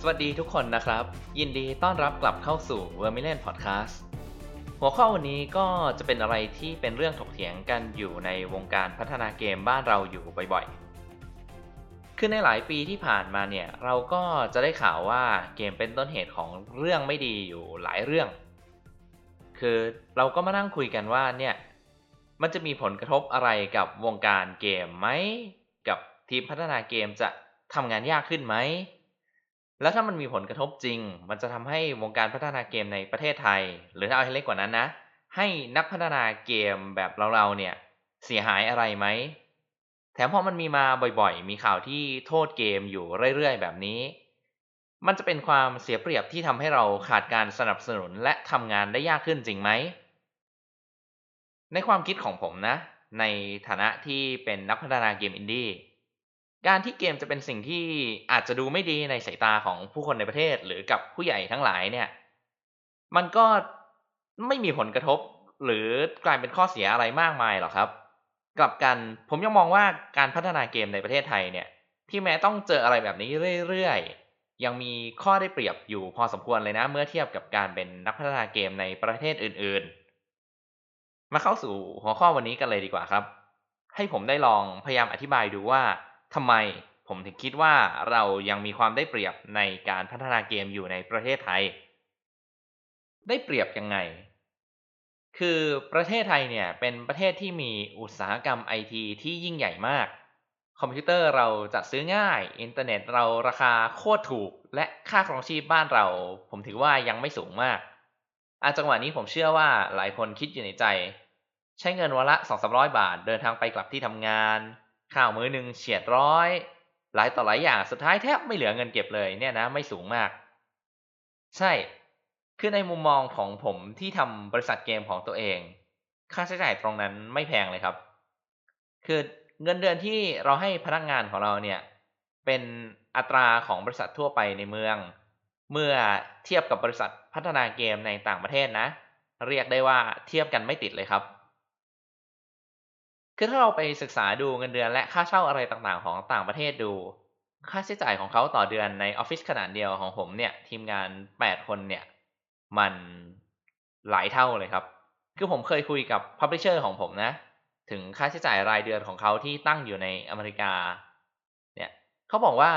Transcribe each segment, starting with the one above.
สวัสดีทุกคนนะครับ ยินดีต้อนรับกลับเข้าสู่ v e r m i l i o n Podcast หัวข้อวันนี้ก็จะเป็นอะไรที่เป็นเรื่องถกเถียงกันอยู่ในวงการพัฒนาเกมบ้านเราอยู่บ่อยๆ คือในหลายปีที่ผ่านมาเนี่ยเราก็จะได้ข่าวว่าเกมเป็นต้นเหตุของเรื่องไม่ดีอยู่หลายเรื่อง คือเราก็มานั่งคุยกันว่าเนี่ยมันจะมีผลกระทบอะไรกับวงการเกมไหม กับทีมพัฒนาเกมจะทำงานยากขึ้นไหม แล้วถ้ามันมีผลกระทบจริง มันจะทำให้วงการพัฒนาเกมในประเทศไทย หรือถ้าเอาให้เล็กกว่านั้นนะ ให้นักพัฒนาเกมแบบเราๆเนี่ยเสียหายอะไรไหม แถมพอมันมีมาบ่อยๆ มีข่าวที่โทษเกมอยู่เรื่อยๆ แบบนี้ มันจะเป็นความเสียเปรียบที่ทำให้เราขาดการสนับสนุนและทำงานได้ยากขึ้นจริงไหม ในความคิดของผมนะ ในฐานะที่เป็นนักพัฒนาเกมอินดี้ การที่เกมจะเป็นสิ่งที่อาจจะดูไม่ดีในสายตาของผู้คนในประเทศหรือกับผู้ใหญ่ทั้งหลายเนี่ย มันก็ไม่มีผลกระทบ หรือกลายเป็นข้อเสียอะไรมากมายหรอกครับ กลับกันผมยังมองว่าการพัฒนาเกมในประเทศไทยเนี่ย ที่แม้ต้องเจออะไรแบบนี้เรื่อยๆ ยังมีข้อได้เปรียบอยู่พอสมควรเลยนะ เมื่อเทียบกับการเป็นนักพัฒนาเกมในประเทศอื่นๆ มาเข้าสู่หัวข้อวันนี้กันเลยดีกว่าครับ ให้ผมได้ลองพยายามอธิบายดูว่า ทำไมผมถึงคิดว่าเรายังมีความได้เปรียบในการพัฒนาเกมอยู่ในประเทศไทย ได้เปรียบยังไง คือประเทศไทยเนี่ยเป็นประเทศที่มีอุตสาหกรรมไอทีที่ยิ่งใหญ่มาก คอมพิวเตอร์เราจัดซื้อง่าย อินเทอร์เน็ตเราราคาโคตรถูก และค่าครองชีพบ้านเรา ผมถือว่ายังไม่สูงมากอาจังหวะนี้ผมเชื่อว่าหลายคนคิดอยู่ในใจ ใช้เงินวันละสองสามร้อยบาทเดินทางไปกลับที่ทำงาน ข้าวมื้อหนึ่งเฉียดร้อย หลายต่อหลายอย่างสุดท้ายแทบไม่เหลือเงินเก็บเลยเนี่ยนะไม่สูงมาก ใช่ คือในมุมมองของผมที่ทำบริษัทเกมของตัวเอง ค่าใช้จ่ายตรงนั้นไม่แพงเลยครับ คือเงินเดือนที่เราให้พนักงานของเราเนี่ยเป็นอัตราของบริษัททั่วไปในเมือง เมื่อเทียบกับบริษัทพัฒนาเกมในต่างประเทศนะ เรียกได้ว่าเทียบกันไม่ติดเลยครับ คือถ้าเราไปศึกษาดูเงินเดือนและค่าเช่าอะไรต่างๆ ของต่างประเทศดู ค่าใช้จ่ายของเขาต่อเดือนในออฟฟิศขนาดเดียวของผมเนี่ย ทีมงาน8คนเนี่ย มันหลายเท่าเลยครับ คือผมเคยคุยกับ publisher ของผมนะ ถึงค่าใช้จ่ายรายเดือนของเขาที่ตั้งอยู่ในอเมริกา เนี่ยเขาบอกว่า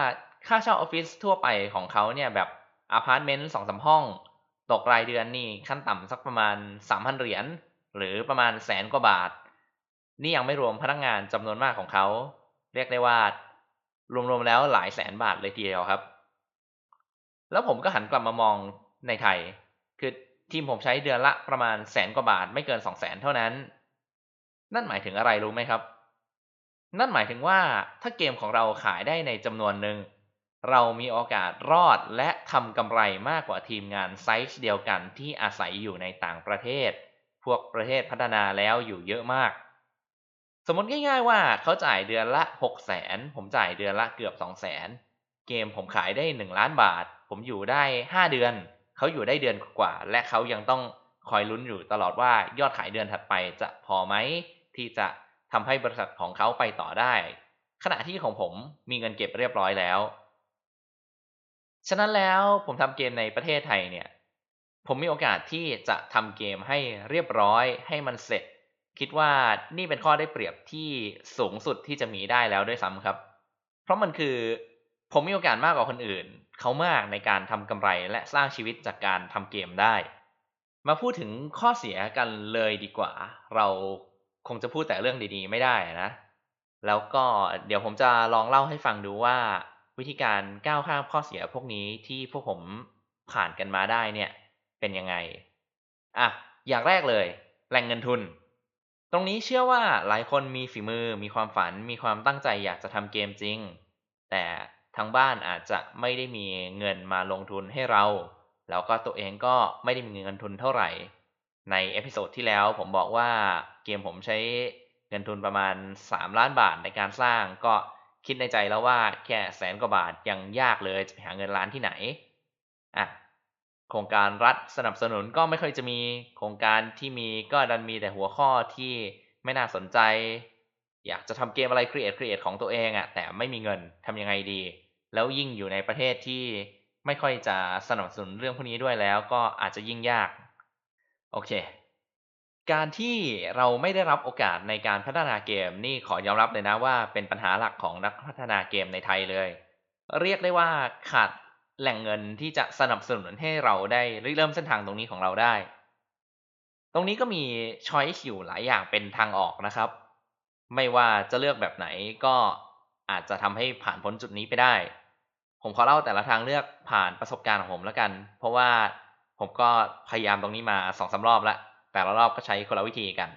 ค่าเช่าออฟฟิศทั่วไปของเขาเนี่ยแบบอพาร์ตเมนต์สองสามห้อง ตกรายเดือนนี่ขั้นต่ำสักประมาณสามพันเหรียญหรือประมาณแสนกว่าบาท นี่ยังไม่รวมพนักงานจำนวนมากของเขา เรียกได้ว่ารวมๆแล้วหลายแสนบาทเลยทีเดียวครับ แล้วผมก็หันกลับมามองในไทย คือทีมผมใช้เดือนละประมาณแสนกว่าบาทไม่เกินสองแสนเท่านั้น นั่นหมายถึงอะไรรู้ไหมครับ นั่นหมายถึงว่าถ้าเกมของเราขายได้ในจำนวนหนึ่งเรามีโอกาสรอดและทำกำไรมากกว่าทีมงานไซส์เดียวกันที่อาศัยอยู่ในต่างประเทศ พวกประเทศพัฒนาแล้วอยู่เยอะมาก สมมติง่ายๆว่าเขาจ่ายเดือนละ6 0แสนผมจ่ายเดือนละเกือบ2 0 0แสนเกมผมขายได้1ล้านบาท ผมอยู่ได้5เดือน เขาอยู่ได้เดือนกว่า และเขายังต้องคอยลุ้นอยู่ตลอดว่ายอดขายเดือนถัดไปจะพอไหมที่จะทำให้บริษัทของเขาไปต่อได้ ขณะที่ของผมมีเงินเก็บเรียบร้อยแล้ว ฉะนั้นแล้วผมทำเกมในประเทศไทยเนี่ย ผมมีโอกาสที่จะทำเกมให้เรียบร้อยให้มันเสร็จ คิดว่านี่เป็นข้อได้เปรียบที่สูงสุดที่จะมีได้แล้วด้วยซ้ำครับ เพราะมันคือผมมีโอกาสมากกว่าคนอื่น เขามากในการทำกำไรและสร้างชีวิตจากการทำเกมได้ มาพูดถึงข้อเสียกันเลยดีกว่า เราคงจะพูดแต่เรื่องดีๆ ไม่ได้นะ แล้วก็เดี๋ยวผมจะลองเล่าให้ฟังดูว่า วิธีการก้าวข้ามข้อเสียพวกนี้ที่พวกผมผ่านกันมาได้เนี่ย เป็นยังไง อะ อย่างแรกเลย แหล่งเงินทุน ตรงนี้เชื่อว่าหลายคนมีฝีมือ มีความฝัน มีความตั้งใจอยากจะทำเกมจริง แต่ทางบ้านอาจจะไม่ได้มีเงินมาลงทุนให้เรา แล้วก็ตัวเองก็ไม่ได้มีเงินทุนเท่าไหร่ ใน episode ที่แล้วผมบอกว่าเกมผมใช้เงินทุนประมาณ 3 ล้านบาทในการสร้าง ก็คิดในใจแล้วว่าแค่แสนกว่าบาทยังยากเลยจะไปหาเงินล้านที่ไหนอะ โครงการรัฐสนับสนุนก็ไม่ค่อยจะมีโครงการที่มีก็ดันมีแต่หัวข้อที่ไม่น่าสนใจ อยากจะทำเกมอะไรครีเอทครีเอทของตัวเองอะ่ะแต่ไม่มีเงินทำยังไงดี แล้วยิ่งอยู่ในประเทศที่ไม่ค่อยจะสนับสนุนเรื่องพวกนี้ด้วยแล้วก็อาจจะยิ่งยากโอเค การที่เราไม่ได้รับโอกาสในการพัฒนาเกมนี่ขอยอมรับเลยนะว่าเป็นปัญหาหลักของนักพัฒนาเกมในไทยเลย เรียกได้ว่าขาด แหล่งเงินที่จะสนับสนุนให้เราได้เริ่มเส้นทางตรงนี้ของเราได้ ตรงนี้ก็มีช้อยส์อยู่หลายอย่างเป็นทางออกนะครับ ไม่ว่าจะเลือกแบบไหนก็อาจจะทำให้ผ่านพ้นจุดนี้ไปได้ ผมขอเล่าแต่ละทางเลือกผ่านประสบการณ์ของผมแล้วกัน เพราะว่าผมก็พยายามตรงนี้มาสองสารอบแล้วแต่ละรอบก็ใช้คนละวิธีกัน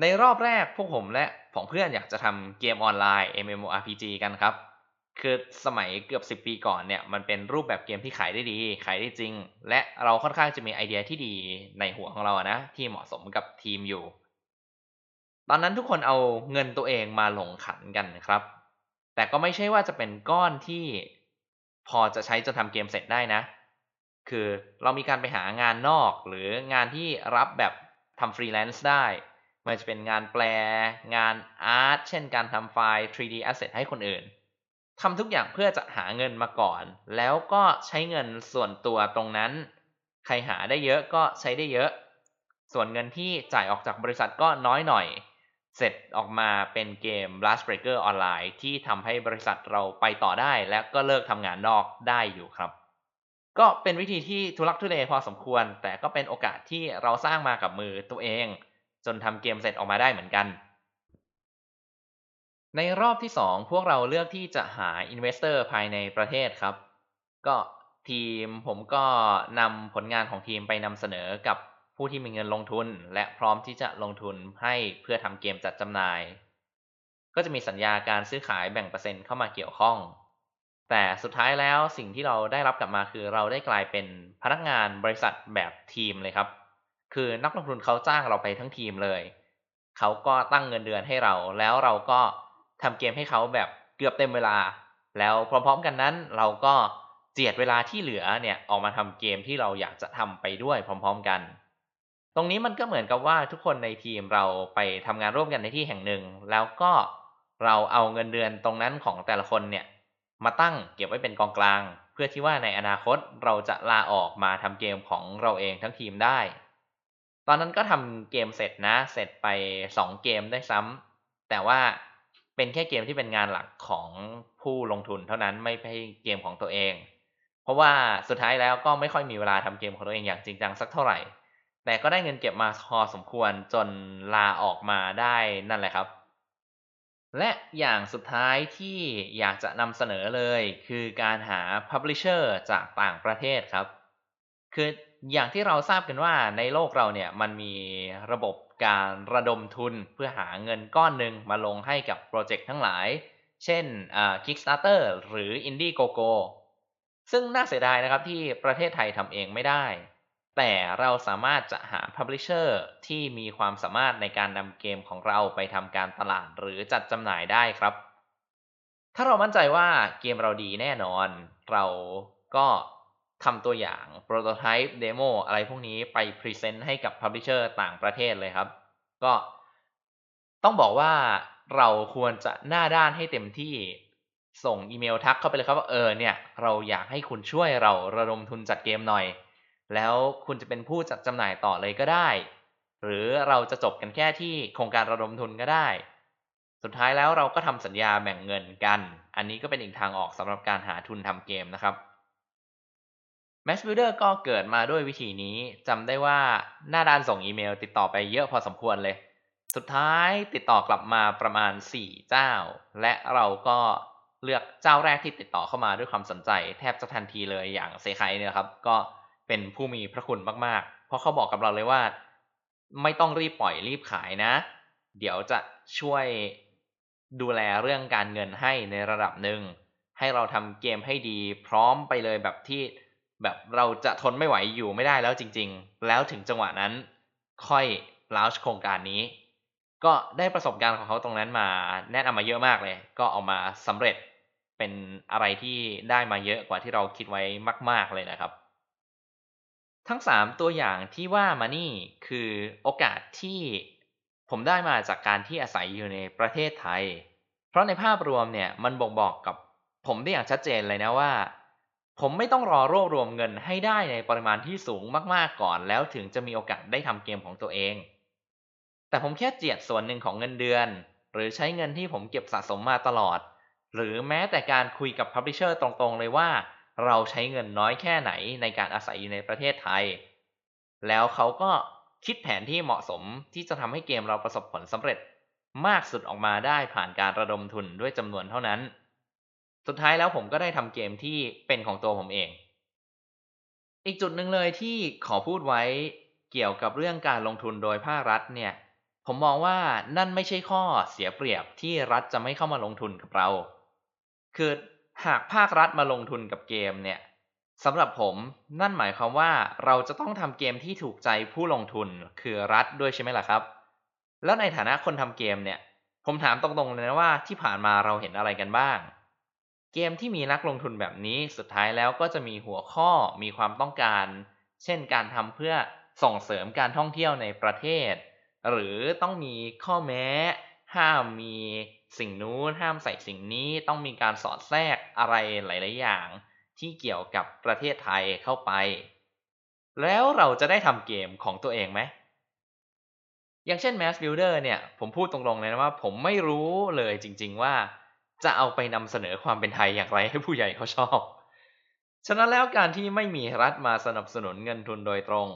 ในรอบแรกพวกผมและผองเพื่อนอยากจะทำเกมออนไลน์ MMORPG กันครับ คือสมัยเกือบ 10 ปีก่อนเนี่ยมันเป็นรูปแบบเกมที่ขายได้ดี ขายได้จริง และเราค่อนข้างจะมีไอเดียที่ดีในหัวของเรานะที่เหมาะสมกับทีมอยู่ ตอนนั้นทุกคนเอาเงินตัวเองมาลงขันกันครับ แต่ก็ไม่ใช่ว่าจะเป็นก้อนที่พอจะใช้จนทำเกมเสร็จได้นะ คือเรามีการไปหางานนอกหรืองานที่รับแบบทำฟรีแลนซ์ได้มันจะเป็นงานแปล งาน art เช่นการทำไฟล์ 3D asset ให้คนอื่น ทำทุกอย่างเพื่อจะหาเงินมาก่อน แล้วก็ใช้เงินส่วนตัวตรงนั้น ใครหาได้เยอะก็ใช้ได้เยอะ ส่วนเงินที่จ่ายออกจากบริษัทก็น้อยหน่อย เสร็จออกมาเป็นเกม Blast Breaker ออนไลน์ที่ทำให้บริษัทเราไปต่อได้ และก็เลิกทำงานนอกได้อยู่ครับ ก็เป็นวิธีที่ทุลักทุเลพอสมควร แต่ก็เป็นโอกาสที่เราสร้างมากับมือตัวเอง จนทำเกมเสร็จออกมาได้เหมือนกัน ในรอบที่ 2 พวกเราเลือกที่จะหาอินเวสเตอร์ภายในประเทศครับ ก็ทีมผมก็นำผลงานของทีมไปนำเสนอกับผู้ที่มีเงินลงทุน และพร้อมที่จะลงทุนให้เพื่อทำเกมจัดจำหน่าย ก็จะมีสัญญาการซื้อขายแบ่งเปอร์เซ็นต์เข้ามาเกี่ยวข้อง แต่สุดท้ายแล้วสิ่งที่เราได้รับกลับมาคือเราได้กลายเป็นพนักงานบริษัทแบบทีมเลยครับ คือนักลงทุนเขาจ้างเราไปทั้งทีมเลย เขาก็ตั้งเงินเดือนให้เรา แล้วเราก็ ทำเกมให้เขาแบบเกือบเต็มเวลา แล้วพร้อมๆกันนั้นเราก็เจียดเวลาที่เหลือเนี่ยออกมาทำเกมที่เราอยากจะทำไปด้วยพร้อม ๆกัน ตรงนี้มันก็เหมือนกับว่าทุกคนในทีมเราไปทำงานร่วมกันในที่แห่งหนึ่ง แล้วก็เราเอาเงินเดือนตรงนั้นของแต่ละคนเนี่ยมาตั้งเก็บไว้เป็นกองกลาง เพื่อที่ว่าในอนาคตเราจะลาออกมาทำเกมของเราเองทั้งทีมได้ ตอนนั้นก็ทำเกมเสร็จนะ เสร็จไปสองเกมได้ซ้ำแต่ว่า เป็นแค่เกมที่เป็นงานหลักของผู้ลงทุนเท่านั้นไม่ใช่เกมของตัวเอง เพราะว่าสุดท้ายแล้วก็ไม่ค่อยมีเวลาทำเกมของตัวเองอย่างจริงจังสักเท่าไหร่ แต่ก็ได้เงินเก็บมาพอสมควรจนลาออกมาได้นั่นแหละครับ และอย่างสุดท้ายที่อยากจะนำเสนอเลย คือการหา Publisher จากต่างประเทศครับ คือ อย่างที่เราทราบกันว่าในโลกเราเนี่ยมันมีระบบการระดมทุนเพื่อหาเงินก้อนหนึ่งมาลงให้กับโปรเจกต์ทั้งหลาย เช่น Kickstarter หรือ Indiegogo ซึ่งน่าเสียดายนะครับที่ประเทศไทยทำเองไม่ได้ แต่เราสามารถจะหา Publisher ที่มีความสามารถในการนำเกมของเราไปทำการตลาดหรือจัดจำหน่ายได้ครับ ถ้าเรามั่นใจว่าเกมเราดีแน่นอน เราก็ ทำตัวอย่าง prototype demo อะไรพวกนี้ไป present ให้กับ publisher ต่างประเทศเลยครับ ก็ต้องบอกว่าเราควรจะหน้าด้านให้เต็มที่ส่งอีเมลทักเข้าไปเลยครับว่าเออเนี่ย เราอยากให้คุณช่วยเราระดมทุนจัดเกมหน่อย แล้วคุณจะเป็นผู้จัดจำหน่ายต่อเลยก็ได้ หรือเราจะจบกันแค่ที่โครงการระดมทุนก็ได้ สุดท้ายแล้วเราก็ทำสัญญาแบ่งเงินกัน อันนี้ก็เป็นอีกทางออกสำหรับการหาทุนทำเกมนะครับ Match Builder ก็เกิดมาด้วยวิธีนี้จำได้ว่าหน้าด้านส่งอีเมลติดต่อไปเยอะพอสมควรเลย สุดท้ายติดต่อกลับมาประมาณ 4 เจ้า และเราก็เลือกเจ้าแรกที่ติดต่อเข้ามาด้วยความสนใจ แทบจะทันทีเลยอย่างเซคายเนี่ยครับ ก็เป็นผู้มีพระคุณมากๆ เพราะเขาบอกกับเราเลยว่า ไม่ต้องรีบปล่อยรีบขายนะ เดี๋ยวจะช่วยดูแลเรื่องการเงินให้ในระดับหนึ่งให้เราทำเกมให้ดีพร้อมไปเลยแบบที่ แบบเราจะทนไม่ไหวอยู่ไม่ได้แล้วจริง ๆ แล้วถึงจังหวะนั้นค่อยลาวชโครงการนี้ ก็ได้ประสบการณ์ของเขาตรงนั้นมาแนะนำมาเยอะมากเลย ก็เอามาสำเร็จเป็นอะไรที่ได้มาเยอะกว่าที่เราคิดไว้มาก ๆเลยนะครับ ทั้ง 3 ตัวอย่างที่ว่ามานี่คือโอกาสที่ผมได้มาจากการที่อาศัยอยู่ในประเทศไทย เพราะในภาพรวมเนี่ยมันบ่งบอกกับผมได้อย่างชัดเจนเลยนะว่า ผมไม่ต้องรอรวบรวมเงินให้ได้ในปริมาณที่สูงมากๆก่อนแล้วถึงจะมีโอกาสได้ทำเกมของตัวเอง แต่ผมแค่เจียดส่วนหนึ่งของเงินเดือน หรือใช้เงินที่ผมเก็บสะสมมาตลอด หรือแม้แต่การคุยกับพับลิเชอร์ตรงๆเลยว่า เราใช้เงินน้อยแค่ไหนในการอาศัยอยู่ในประเทศไทย แล้วเขาก็คิดแผนที่เหมาะสมที่จะทำให้เกมเราประสบผลสำเร็จมากสุดออกมาได้ผ่านการระดมทุนด้วยจำนวนเท่านั้น สุดท้ายแล้วผมก็ได้ทำเกมที่เป็นของตัวผมเอง อีกจุดหนึ่งเลยที่ขอพูดไว้เกี่ยวกับเรื่องการลงทุนโดยภาครัฐเนี่ย ผมมองว่านั่นไม่ใช่ข้อเสียเปรียบที่รัฐจะไม่เข้ามาลงทุนกับเรา คือหากภาครัฐมาลงทุนกับเกมเนี่ยสำหรับผมนั่นหมายความว่าเราจะต้องทำเกมที่ถูกใจผู้ลงทุนคือรัฐด้วยใช่ไหมล่ะครับ แล้วในฐานะคนทำเกมเนี่ย ผมถามตรงๆเลยนะว่าที่ผ่านมาเราเห็นอะไรกันบ้าง เกมที่มีนักลงทุนแบบนี้สุดท้ายแล้วก็จะมีหัวข้อมีความต้องการ เช่นการทำเพื่อส่งเสริมการท่องเที่ยวในประเทศ หรือต้องมีข้อแม้ ห้ามมีสิ่งนู้นห้ามใส่สิ่งนี้ต้องมีการสอดแทรกอะไรหลาย ๆ อย่าง ที่เกี่ยวกับประเทศไทยเข้าไป แล้วเราจะได้ทำเกมของตัวเองไหมอย่างเช่น Mass Builder เนี่ยผมพูดตรงๆเลยนะว่า ผมไม่รู้เลยจริง ๆ ว่า จะเอาไปนำเสนอความเป็นไทยอย่างไรให้ผู้ใหญ่เขาชอบ ฉะนั้นแล้วการที่ไม่มีรัฐมาสนับสนุนเงินทุนโดยตรง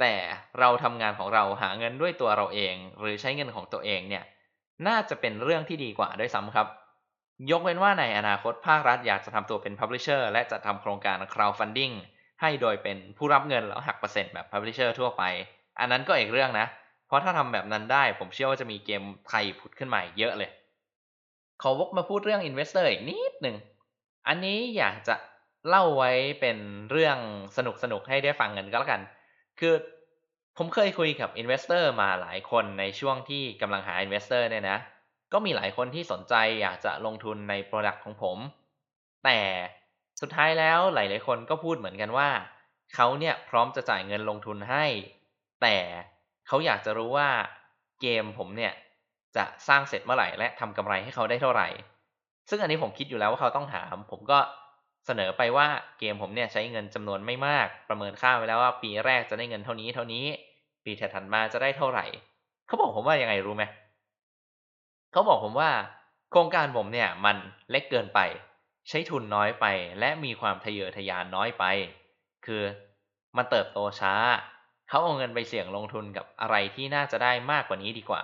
แต่เราทำงานของเราหาเงินด้วยตัวเราเอง หรือใช้เงินของตัวเองเนี่ย น่าจะเป็นเรื่องที่ดีกว่าด้วยซ้ำครับ ยกเว้นว่าในอนาคตภาครัฐอยากจะทำตัวเป็น Publisher และจะทำโครงการ crowdfunding ให้โดยเป็นผู้รับเงินแล้วหักเปอร์เซ็นต์แบบ Publisher ทั่วไป อันนั้นก็อีกเรื่องนะ เพราะถ้าทำแบบนั้นได้ผมเชื่อว่าจะมีเกมไทยผุดขึ้นมาเยอะเลย ขอวกมาพูดเรื่อง Investor อีกนิดหนึ่ง อันนี้อยากจะเล่าไว้เป็นเรื่องสนุกสนุกให้ได้ฟังกันก็แล้วกัน คือผมเคยคุยกับ Investor มาหลายคนในช่วงที่กำลังหา Investor เนี่ยนะ ก็มีหลายคนที่สนใจอยากจะลงทุนในโปรดักต์ของผม แต่สุดท้ายแล้วหลาย ๆ คนก็พูดเหมือนกันว่า เขาเนี่ยพร้อมจะจ่ายเงินลงทุนให้ แต่เขาอยากจะรู้ว่าเกมผมเนี่ย จะสร้างเสร็จเมื่อไหร่ และทำกำไรให้เขาได้เท่าไหร่ ซึ่งอันนี้ผมคิดอยู่แล้วว่าเขาต้องถาม ผมก็เสนอไปว่าเกมผมเนี่ยใช้เงินจำนวนไม่มาก ประเมินค่าไว้แล้วว่าปีแรกจะได้เงินเท่านี้เท่านี้ ปีถัดมาจะได้เท่าไหร่ เขาบอกผมว่ายังไงรู้ไหมเขาบอกผมว่า โครงการผมเนี่ยมันเล็กเกินไป ใช้ทุนน้อยไป และมีความทะเยอทะยานน้อยไป คือมันเติบโตช้า เขาเอาเงินไปเสี่ยงลงทุนกับอะไรที่น่าจะได้มากกว่านี้ดีกว่า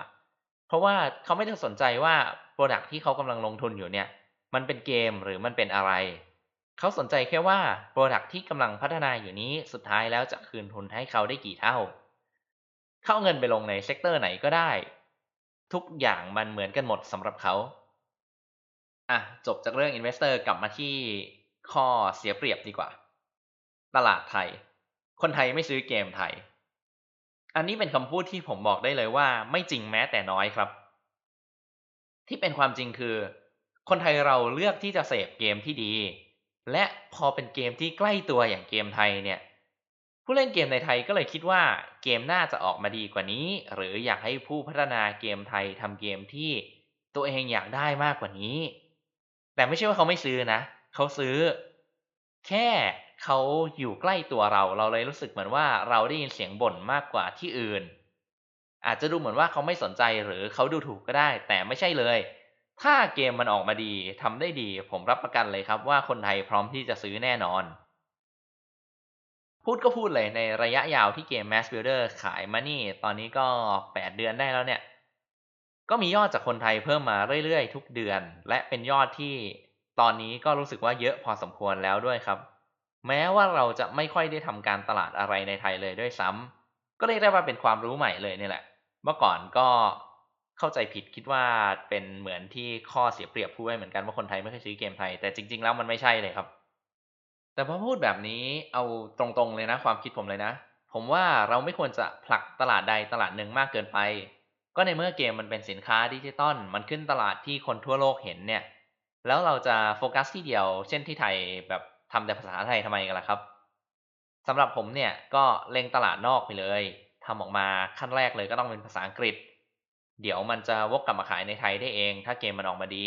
เพราะว่าเขาไม่ได้สนใจว่า product ที่เขากำลังลงทุนอยู่เนี่ย มันเป็นเกมหรือมันเป็นอะไร เขาสนใจแค่ว่า product ที่กำลังพัฒนาอยู่นี้สุดท้ายแล้วจะคืนทุนให้เขาได้กี่เท่า เขาเอาเงินไปลงใน sector ไหนก็ได้ ทุกอย่างมันเหมือนกันหมดสำหรับเขาอะจบจากเรื่อง Investor กลับมาที่ข้อเสียเปรียบดีกว่า ตลาดไทย คนไทยไม่ซื้อเกมไทย อันนี้เป็นคำพูดที่ผมบอกได้เลยว่า ไม่จริงแม้แต่น้อยครับ ที่เป็นความจริงคือ คนไทยเราเลือกที่จะเสพเกมที่ดี และพอเป็นเกมที่ใกล้ตัวอย่างเกมไทยเนี่ย ผู้เล่นเกมในไทยก็เลยคิดว่าเกมน่าจะออกมาดีกว่านี้ หรืออยากให้ผู้พัฒนาเกมไทยทำเกมที่ตัวเองอยากได้มากกว่านี้ แต่ไม่ใช่ว่าเขาไม่ซื้อนะ เขาซื้อ แค่ เขาอยู่ใกล้ตัวเรา เราเลยรู้สึกเหมือนว่าเราได้ยินเสียงบ่นมากกว่าที่อื่น อาจจะดูเหมือนว่าเขาไม่สนใจหรือเขาดูถูกก็ได้ แต่ไม่ใช่เลย ถ้าเกมมันออกมาดีทำได้ดี ผมรับประกันเลยครับว่าคนไทยพร้อมที่จะซื้อแน่นอน พูดก็พูดเลยในระยะยาวที่เกม Mass Builder ขายมานี่ ตอนนี้ก็ 8 เดือนได้แล้วเนี่ย ก็มียอดจากคนไทยเพิ่มมาเรื่อยๆ ทุกเดือน และเป็นยอดที่ตอนนี้ก็รู้สึกว่าเยอะพอสมควรแล้วด้วยครับ แม้ว่าเราจะไม่ค่อยได้ทำการตลาดอะไรในไทยเลยด้วยซ้ำก็เรียกได้ว่าเป็นความรู้ใหม่เลยนี่แหละ เมื่อก่อนก็เข้าใจผิดคิดว่าเป็นเหมือนที่ข้อเสียเปรียบพูดไว้เหมือนกันว่าคนไทยไม่เคยซื้อเกมไทย แต่จริง ๆ แล้วมันไม่ใช่เลยครับ แต่พอพูดแบบนี้เอาตรงๆเลยนะความคิดผมเลยนะ ผมว่าเราไม่ควรจะผลักตลาดใดตลาดหนึ่งมากเกินไป ก็ในเมื่อเกมมันเป็นสินค้าดิจิตอลมันขึ้นตลาดที่คนทั่วโลกเห็นเนี่ยแล้วเราจะโฟกัสที่เดียว เช่นที่ไทยแบบ ทำแต่ภาษาไทยทำไมกันล่ะครับสำหรับผมเนี่ยก็เล็งตลาดนอกไปเลยทำออกมาขั้นแรกเลยก็ต้องเป็นภาษาอังกฤษ เดี๋ยวมันจะวกกลับมาขายในไทยได้เอง ถ้าเกมมันออกมาดี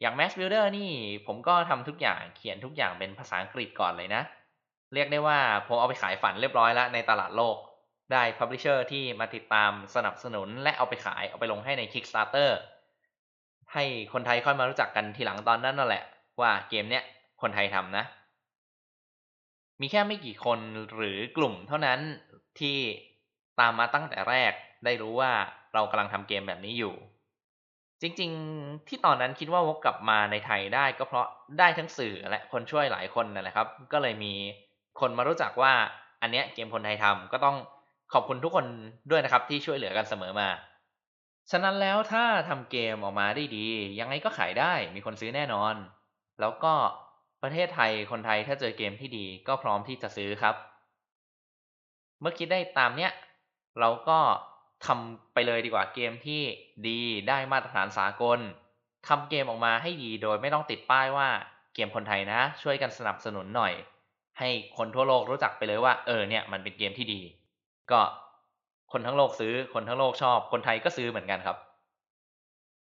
อย่าง Max Builder นี่ผมก็ทำทุกอย่างเขียนทุกอย่างเป็นภาษาอังกฤษก่อนเลยนะ เรียกได้ว่าผมเอาไปขายฝันเรียบร้อยแล้วในตลาดโลก ได้ Publisher ที่มาติดตามสนับสนุนและเอาไปขายเอาไปลงให้ใน Kickstarter ให้คนไทยค่อยมารู้จักกันทีหลังตอนนั้นนั่นแหละ ว่าเกมเนี้ย คนไทยทำนะ มีแค่ไม่กี่คนหรือกลุ่มเท่านั้นที่ตามมาตั้งแต่แรกได้รู้ว่าเรากำลังทำเกมแบบนี้อยู่ จริงๆ ที่ตอนนั้นคิดว่าวกกลับมาในไทยได้ก็เพราะได้ทั้งสื่อและคนช่วยหลายคนนั่นแหละครับ ก็เลยมีคนมารู้จักว่าอันเนี้ยเกมคนไทยทำก็ต้องขอบคุณทุกคนด้วยนะครับที่ช่วยเหลือกันเสมอมา ฉะนั้นแล้วถ้าทำเกมออกมาได้ดี ยังไงก็ขายได้มีคนซื้อแน่นอน แล้วก็ ประเทศไทยคนไทยถ้าเจอเกมที่ดีก็พร้อมที่จะซื้อครับ เมื่อคิดได้ตามเนี้ยเราก็ทำไปเลยดีกว่าเกมที่ดีได้มาตรฐานสากลทำเกมออกมาให้ดีโดยไม่ต้องติดป้ายว่าเกมคนไทยนะ ช่วยกันสนับสนุนหน่อย ให้คนทั่วโลกรู้จักไปเลยว่า เออเนี่ยมันเป็นเกมที่ดี ก็คนทั้งโลกซื้อคนทั้งโลกชอบ คนไทยก็ซื้อเหมือนกันครับ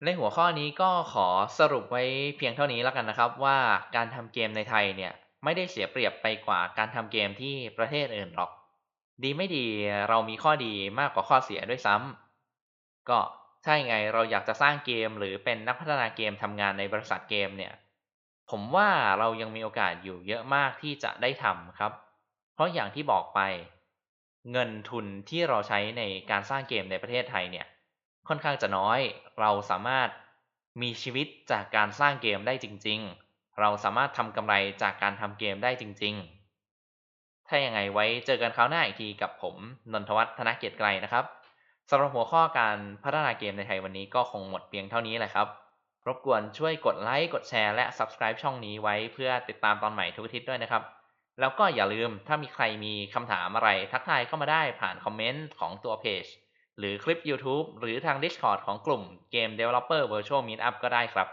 ในหัวข้อนี้ก็ขอสรุปไว้เพียงเท่านี้แล้วกันนะครับ ว่าการทำเกมในไทยเนี่ยไม่ได้เสียเปรียบไปกว่าการทำเกมที่ประเทศอื่นหรอก ดีไม่ดีเรามีข้อดีมากกว่าข้อเสียด้วยซ้ำก็ถ้าไงเราอยากจะสร้างเกมหรือเป็นนักพัฒนาเกมทำงานในบริษัทเกมเนี่ย ผมว่าเรายังมีโอกาสอยู่เยอะมากที่จะได้ทำครับ เพราะอย่างที่บอกไป เงินทุนที่เราใช้ในการสร้างเกมในประเทศไทยเนี่ย ค่อนข้างจะน้อย เราสามารถมีชีวิตจากการสร้างเกมได้จริง ๆ เราสามารถทำกำไรจากการทำเกมได้จริง ๆ ถ้าอย่างไงไว้เจอกันคราวหน้าอีกทีกับผมนนทวัฒน์ธนเกียรติไกรนะครับสำหรับหัวข้อการพัฒนาเกมในไทยวันนี้ก็คงหมดเพียงเท่านี้แหละครับ รบกวนช่วยกดไลค์ กดแชร์ และ Subscribe ช่องนี้ไว้เพื่อติดตามตอนใหม่ทุกอาทิตย์ด้วยนะครับ แล้วก็อย่าลืมถ้ามีใครมีคำถามอะไรทักทายเข้ามาได้ผ่านคอมเมนต์ของตัวเพจ หรือคลิป YouTube หรือทาง Discord ของกลุ่มเกม Developer Virtual Meetup ก็ได้ครับ